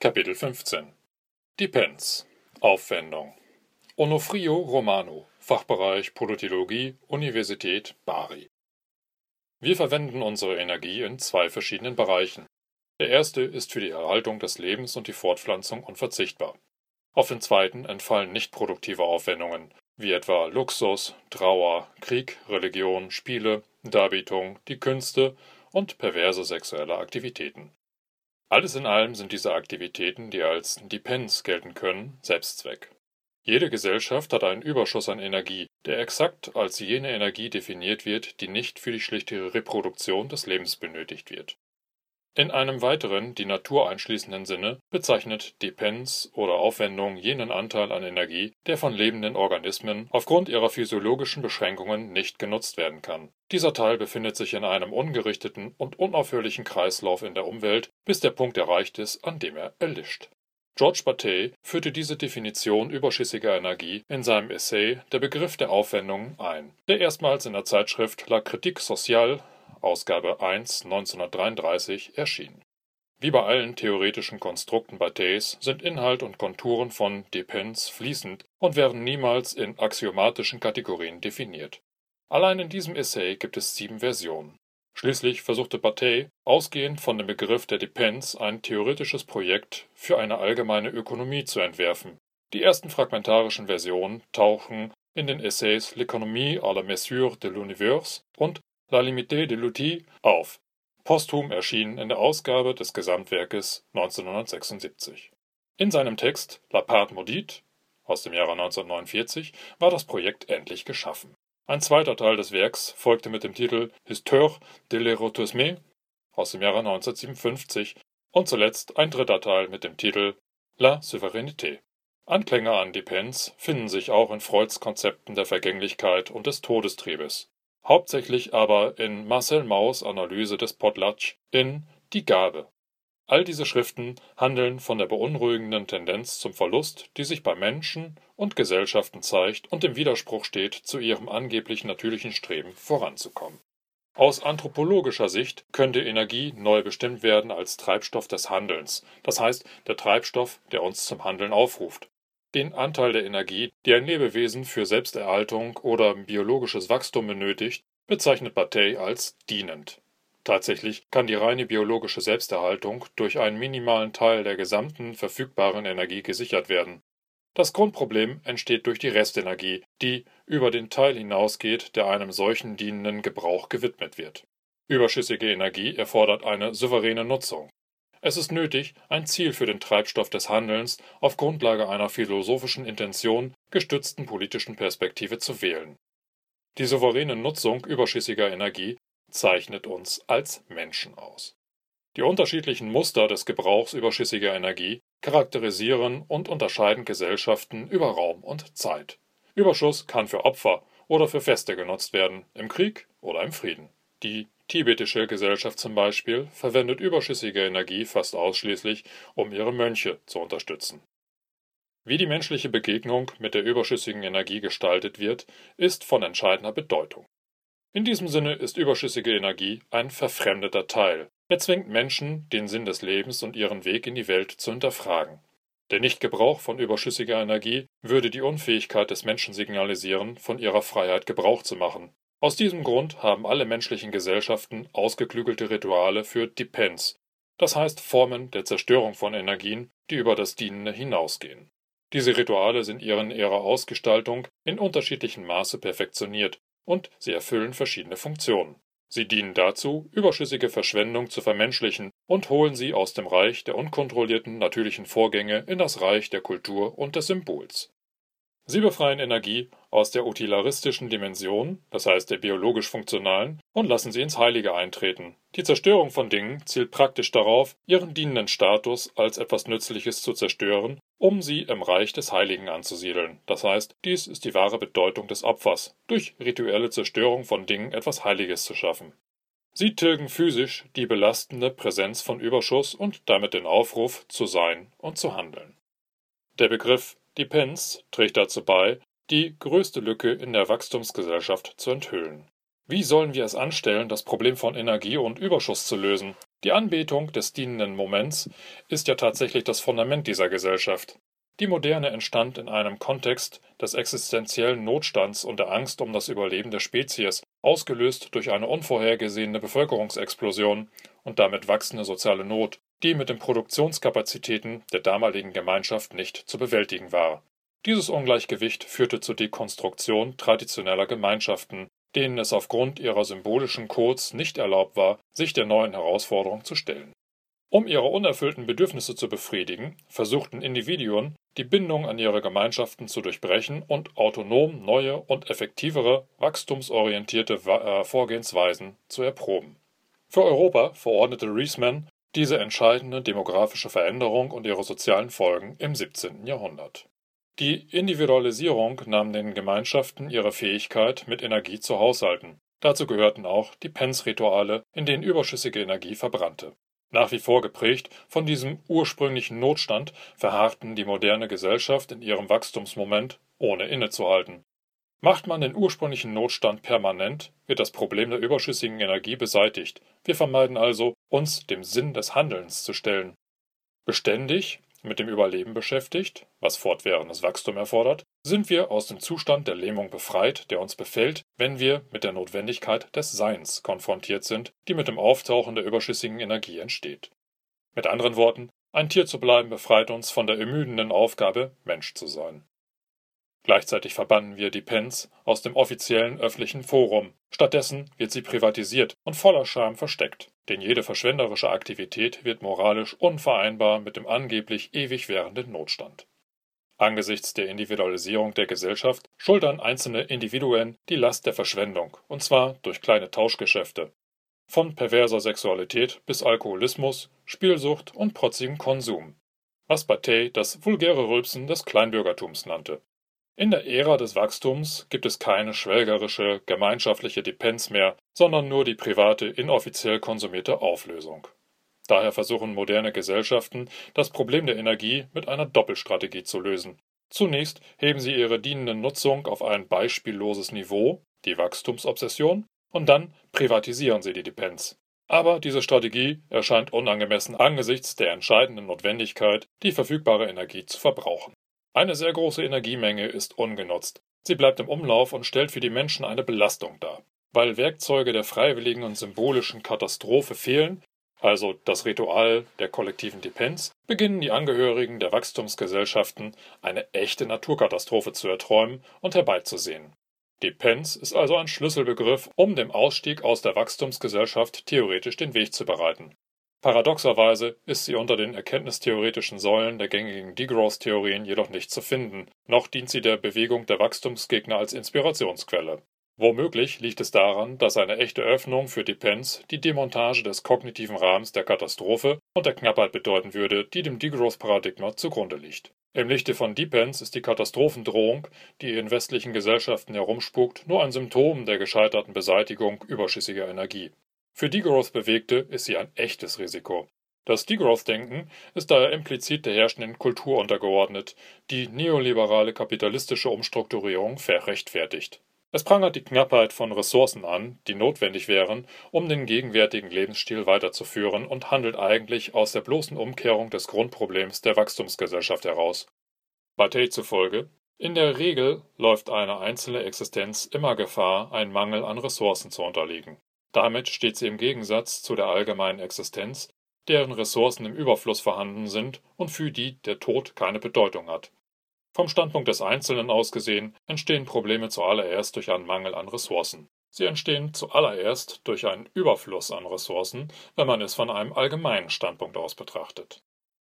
Kapitel 15 Depends Aufwendung Onofrio Romano Fachbereich Politologie Universität Bari Wir verwenden unsere Energie in zwei verschiedenen Bereichen. Der erste ist für die Erhaltung des Lebens und die Fortpflanzung unverzichtbar. Auf den zweiten entfallen nicht produktive Aufwendungen, wie etwa Luxus, Trauer, Krieg, Religion, Spiele, Darbietung, die Künste und perverse sexuelle Aktivitäten. Alles in allem sind diese Aktivitäten, die als Depends gelten können, Selbstzweck. Jede Gesellschaft hat einen Überschuss an Energie, der exakt als jene Energie definiert wird, die nicht für die schlichte Reproduktion des Lebens benötigt wird. In einem weiteren, die Natur einschließenden Sinne bezeichnet Depends oder Aufwendung jenen Anteil an Energie, der von lebenden Organismen aufgrund ihrer physiologischen Beschränkungen nicht genutzt werden kann. Dieser Teil befindet sich in einem ungerichteten und unaufhörlichen Kreislauf in der Umwelt, bis der Punkt erreicht ist, an dem er erlischt. George Bataille führte diese Definition überschüssiger Energie in seinem Essay Der Begriff der Aufwendung ein, der erstmals in der Zeitschrift La Critique sociale Ausgabe 1 1933 erschien. Wie bei allen theoretischen Konstrukten Batailles sind Inhalt und Konturen von Depends fließend und werden niemals in axiomatischen Kategorien definiert. Allein in diesem Essay gibt es sieben Versionen. Schließlich versuchte Bataille, ausgehend von dem Begriff der Depends, ein theoretisches Projekt für eine allgemeine Ökonomie zu entwerfen. Die ersten fragmentarischen Versionen tauchen in den Essays L'économie à la mesure de l'univers und La Limite de l'Outil auf, posthum erschienen in der Ausgabe des Gesamtwerkes 1976. In seinem Text La Part Maudite aus dem Jahre 1949 war das Projekt endlich geschaffen. Ein zweiter Teil des Werks folgte mit dem Titel Histoire de l'érotisme aus dem Jahre 1957 und zuletzt ein dritter Teil mit dem Titel La Souveraineté. Anklänge an Depends finden sich auch in Freuds Konzepten der Vergänglichkeit und des Todestriebes hauptsächlich aber in Marcel Mauss Analyse des Potlatch in Die Gabe. All diese Schriften handeln von der beunruhigenden Tendenz zum Verlust, die sich bei Menschen und Gesellschaften zeigt und im Widerspruch steht zu ihrem angeblich natürlichen Streben voranzukommen. Aus anthropologischer Sicht könnte Energie neu bestimmt werden als Treibstoff des Handelns, das heißt der Treibstoff, der uns zum Handeln aufruft. Den Anteil der Energie, die ein Lebewesen für Selbsterhaltung oder biologisches Wachstum benötigt, bezeichnet Bataille als dienend. Tatsächlich kann die reine biologische Selbsterhaltung durch einen minimalen Teil der gesamten verfügbaren Energie gesichert werden. Das Grundproblem entsteht durch die Restenergie, die über den Teil hinausgeht, der einem solchen dienenden Gebrauch gewidmet wird. Überschüssige Energie erfordert eine souveräne Nutzung es ist nötig, ein Ziel für den Treibstoff des Handelns auf Grundlage einer philosophischen Intention gestützten politischen Perspektive zu wählen. Die souveräne Nutzung überschüssiger Energie zeichnet uns als Menschen aus. Die unterschiedlichen Muster des Gebrauchs überschüssiger Energie charakterisieren und unterscheiden Gesellschaften über Raum und Zeit. Überschuss kann für Opfer oder für Feste genutzt werden, im Krieg oder im Frieden. Die tibetische Gesellschaft zum Beispiel verwendet überschüssige Energie fast ausschließlich, um ihre Mönche zu unterstützen. Wie die menschliche Begegnung mit der überschüssigen Energie gestaltet wird, ist von entscheidender Bedeutung. In diesem Sinne ist überschüssige Energie ein verfremdeter Teil. Er zwingt Menschen, den Sinn des Lebens und ihren Weg in die Welt zu hinterfragen. Der Nichtgebrauch von überschüssiger Energie würde die Unfähigkeit des Menschen signalisieren, von ihrer Freiheit Gebrauch zu machen, aus diesem Grund haben alle menschlichen Gesellschaften ausgeklügelte Rituale für Depends, das heißt Formen der Zerstörung von Energien, die über das Dienende hinausgehen. Diese Rituale sind in ihrer Ausgestaltung in unterschiedlichem Maße perfektioniert und sie erfüllen verschiedene Funktionen. Sie dienen dazu, überschüssige Verschwendung zu vermenschlichen und holen sie aus dem Reich der unkontrollierten natürlichen Vorgänge in das Reich der Kultur und des Symbols. Sie befreien Energie aus der utilaristischen Dimension, das heißt der biologisch-funktionalen, und lassen sie ins Heilige eintreten. Die Zerstörung von Dingen zielt praktisch darauf, ihren dienenden Status als etwas Nützliches zu zerstören, um sie im Reich des Heiligen anzusiedeln. Das heißt, dies ist die wahre Bedeutung des Opfers, durch rituelle Zerstörung von Dingen etwas Heiliges zu schaffen. Sie tilgen physisch die belastende Präsenz von Überschuss und damit den Aufruf zu sein und zu handeln. Der Begriff Depends trägt dazu bei, die größte Lücke in der Wachstumsgesellschaft zu enthüllen. Wie sollen wir es anstellen, das Problem von Energie und Überschuss zu lösen? Die Anbetung des dienenden Moments ist ja tatsächlich das Fundament dieser Gesellschaft. Die Moderne entstand in einem Kontext des existenziellen Notstands und der Angst um das Überleben der Spezies, ausgelöst durch eine unvorhergesehene Bevölkerungsexplosion und damit wachsende soziale Not, die mit den Produktionskapazitäten der damaligen Gemeinschaft nicht zu bewältigen war. Dieses Ungleichgewicht führte zur Dekonstruktion traditioneller Gemeinschaften, denen es aufgrund ihrer symbolischen Codes nicht erlaubt war, sich der neuen Herausforderung zu stellen. Um ihre unerfüllten Bedürfnisse zu befriedigen, versuchten Individuen, die Bindung an ihre Gemeinschaften zu durchbrechen und autonom neue und effektivere, wachstumsorientierte äh, Vorgehensweisen zu erproben. Für Europa verordnete Riesman diese entscheidende demografische Veränderung und ihre sozialen Folgen im 17. Jahrhundert. Die Individualisierung nahm den Gemeinschaften ihre Fähigkeit, mit Energie zu haushalten. Dazu gehörten auch die Penzrituale, in denen überschüssige Energie verbrannte. Nach wie vor geprägt von diesem ursprünglichen Notstand verharrten die moderne Gesellschaft in ihrem Wachstumsmoment, ohne innezuhalten. Macht man den ursprünglichen Notstand permanent, wird das Problem der überschüssigen Energie beseitigt. Wir vermeiden also, uns dem Sinn des Handelns zu stellen. Beständig mit dem Überleben beschäftigt, was fortwährendes Wachstum erfordert, sind wir aus dem Zustand der Lähmung befreit, der uns befällt, wenn wir mit der Notwendigkeit des Seins konfrontiert sind, die mit dem Auftauchen der überschüssigen Energie entsteht. Mit anderen Worten, ein Tier zu bleiben befreit uns von der ermüdenden Aufgabe, Mensch zu sein. Gleichzeitig verbannen wir die Pens aus dem offiziellen öffentlichen Forum. Stattdessen wird sie privatisiert und voller Scham versteckt. Denn jede verschwenderische Aktivität wird moralisch unvereinbar mit dem angeblich ewig währenden Notstand. Angesichts der Individualisierung der Gesellschaft schultern einzelne Individuen die Last der Verschwendung, und zwar durch kleine Tauschgeschäfte. Von perverser Sexualität bis Alkoholismus, Spielsucht und protzigem Konsum. Was Bataille das vulgäre Rülpsen des Kleinbürgertums nannte. In der Ära des Wachstums gibt es keine schwelgerische, gemeinschaftliche Depenz mehr, sondern nur die private, inoffiziell konsumierte Auflösung. Daher versuchen moderne Gesellschaften, das Problem der Energie mit einer Doppelstrategie zu lösen. Zunächst heben sie ihre dienende Nutzung auf ein beispielloses Niveau, die Wachstumsobsession, und dann privatisieren sie die Depenz. Aber diese Strategie erscheint unangemessen angesichts der entscheidenden Notwendigkeit, die verfügbare Energie zu verbrauchen. Eine sehr große Energiemenge ist ungenutzt. Sie bleibt im Umlauf und stellt für die Menschen eine Belastung dar. Weil Werkzeuge der freiwilligen und symbolischen Katastrophe fehlen, also das Ritual der kollektiven Depenz, beginnen die Angehörigen der Wachstumsgesellschaften eine echte Naturkatastrophe zu erträumen und herbeizusehen. Depenz ist also ein Schlüsselbegriff, um dem Ausstieg aus der Wachstumsgesellschaft theoretisch den Weg zu bereiten. Paradoxerweise ist sie unter den erkenntnistheoretischen Säulen der gängigen Degrowth-Theorien jedoch nicht zu finden, noch dient sie der Bewegung der Wachstumsgegner als Inspirationsquelle. Womöglich liegt es daran, dass eine echte Öffnung für Depends die Demontage des kognitiven Rahmens der Katastrophe und der Knappheit bedeuten würde, die dem Degrowth-Paradigma zugrunde liegt. Im Lichte von Depends ist die Katastrophendrohung, die in westlichen Gesellschaften herumspukt, nur ein Symptom der gescheiterten Beseitigung überschüssiger Energie. Für Degrowth-Bewegte ist sie ein echtes Risiko. Das Degrowth-Denken ist daher implizit der herrschenden Kultur untergeordnet, die neoliberale kapitalistische Umstrukturierung verrechtfertigt. Es prangert die Knappheit von Ressourcen an, die notwendig wären, um den gegenwärtigen Lebensstil weiterzuführen und handelt eigentlich aus der bloßen Umkehrung des Grundproblems der Wachstumsgesellschaft heraus. Bataille zufolge in der Regel läuft eine einzelne Existenz immer Gefahr, einen Mangel an Ressourcen zu unterliegen. Damit steht sie im Gegensatz zu der allgemeinen Existenz, deren Ressourcen im Überfluss vorhanden sind und für die der Tod keine Bedeutung hat. Vom Standpunkt des Einzelnen aus gesehen entstehen Probleme zuallererst durch einen Mangel an Ressourcen. Sie entstehen zuallererst durch einen Überfluss an Ressourcen, wenn man es von einem allgemeinen Standpunkt aus betrachtet.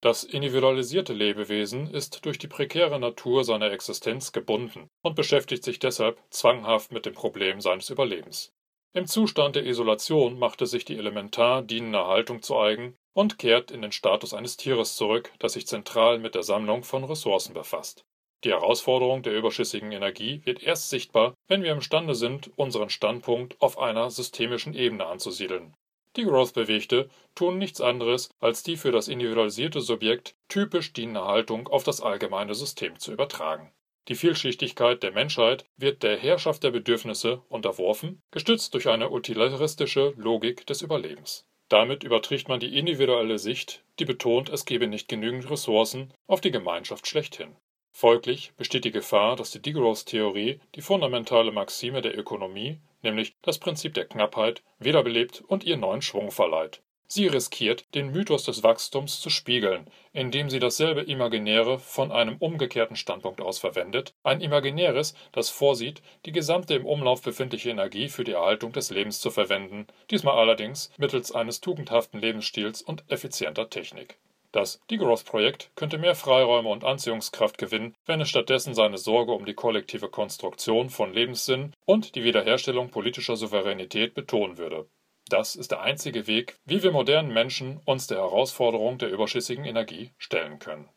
Das individualisierte Lebewesen ist durch die prekäre Natur seiner Existenz gebunden und beschäftigt sich deshalb zwanghaft mit dem Problem seines Überlebens. Im Zustand der Isolation machte sich die elementar dienende Haltung zu eigen und kehrt in den Status eines Tieres zurück, das sich zentral mit der Sammlung von Ressourcen befasst. Die Herausforderung der überschüssigen Energie wird erst sichtbar, wenn wir imstande sind, unseren Standpunkt auf einer systemischen Ebene anzusiedeln. Die Growth-Bewegte tun nichts anderes, als die für das individualisierte Subjekt typisch dienende Haltung auf das allgemeine System zu übertragen die Vielschichtigkeit der Menschheit wird der Herrschaft der Bedürfnisse unterworfen, gestützt durch eine utilitaristische Logik des Überlebens. Damit überträgt man die individuelle Sicht, die betont, es gebe nicht genügend Ressourcen, auf die Gemeinschaft schlechthin. Folglich besteht die Gefahr, dass die Degrowth-Theorie die fundamentale Maxime der Ökonomie, nämlich das Prinzip der Knappheit, wiederbelebt und ihr neuen Schwung verleiht. Sie riskiert, den Mythos des Wachstums zu spiegeln, indem sie dasselbe Imaginäre von einem umgekehrten Standpunkt aus verwendet, ein Imaginäres, das vorsieht, die gesamte im Umlauf befindliche Energie für die Erhaltung des Lebens zu verwenden, diesmal allerdings mittels eines tugendhaften Lebensstils und effizienter Technik. Das Degrowth-Projekt könnte mehr Freiräume und Anziehungskraft gewinnen, wenn es stattdessen seine Sorge um die kollektive Konstruktion von Lebenssinn und die Wiederherstellung politischer Souveränität betonen würde. Das ist der einzige Weg, wie wir modernen Menschen uns der Herausforderung der überschüssigen Energie stellen können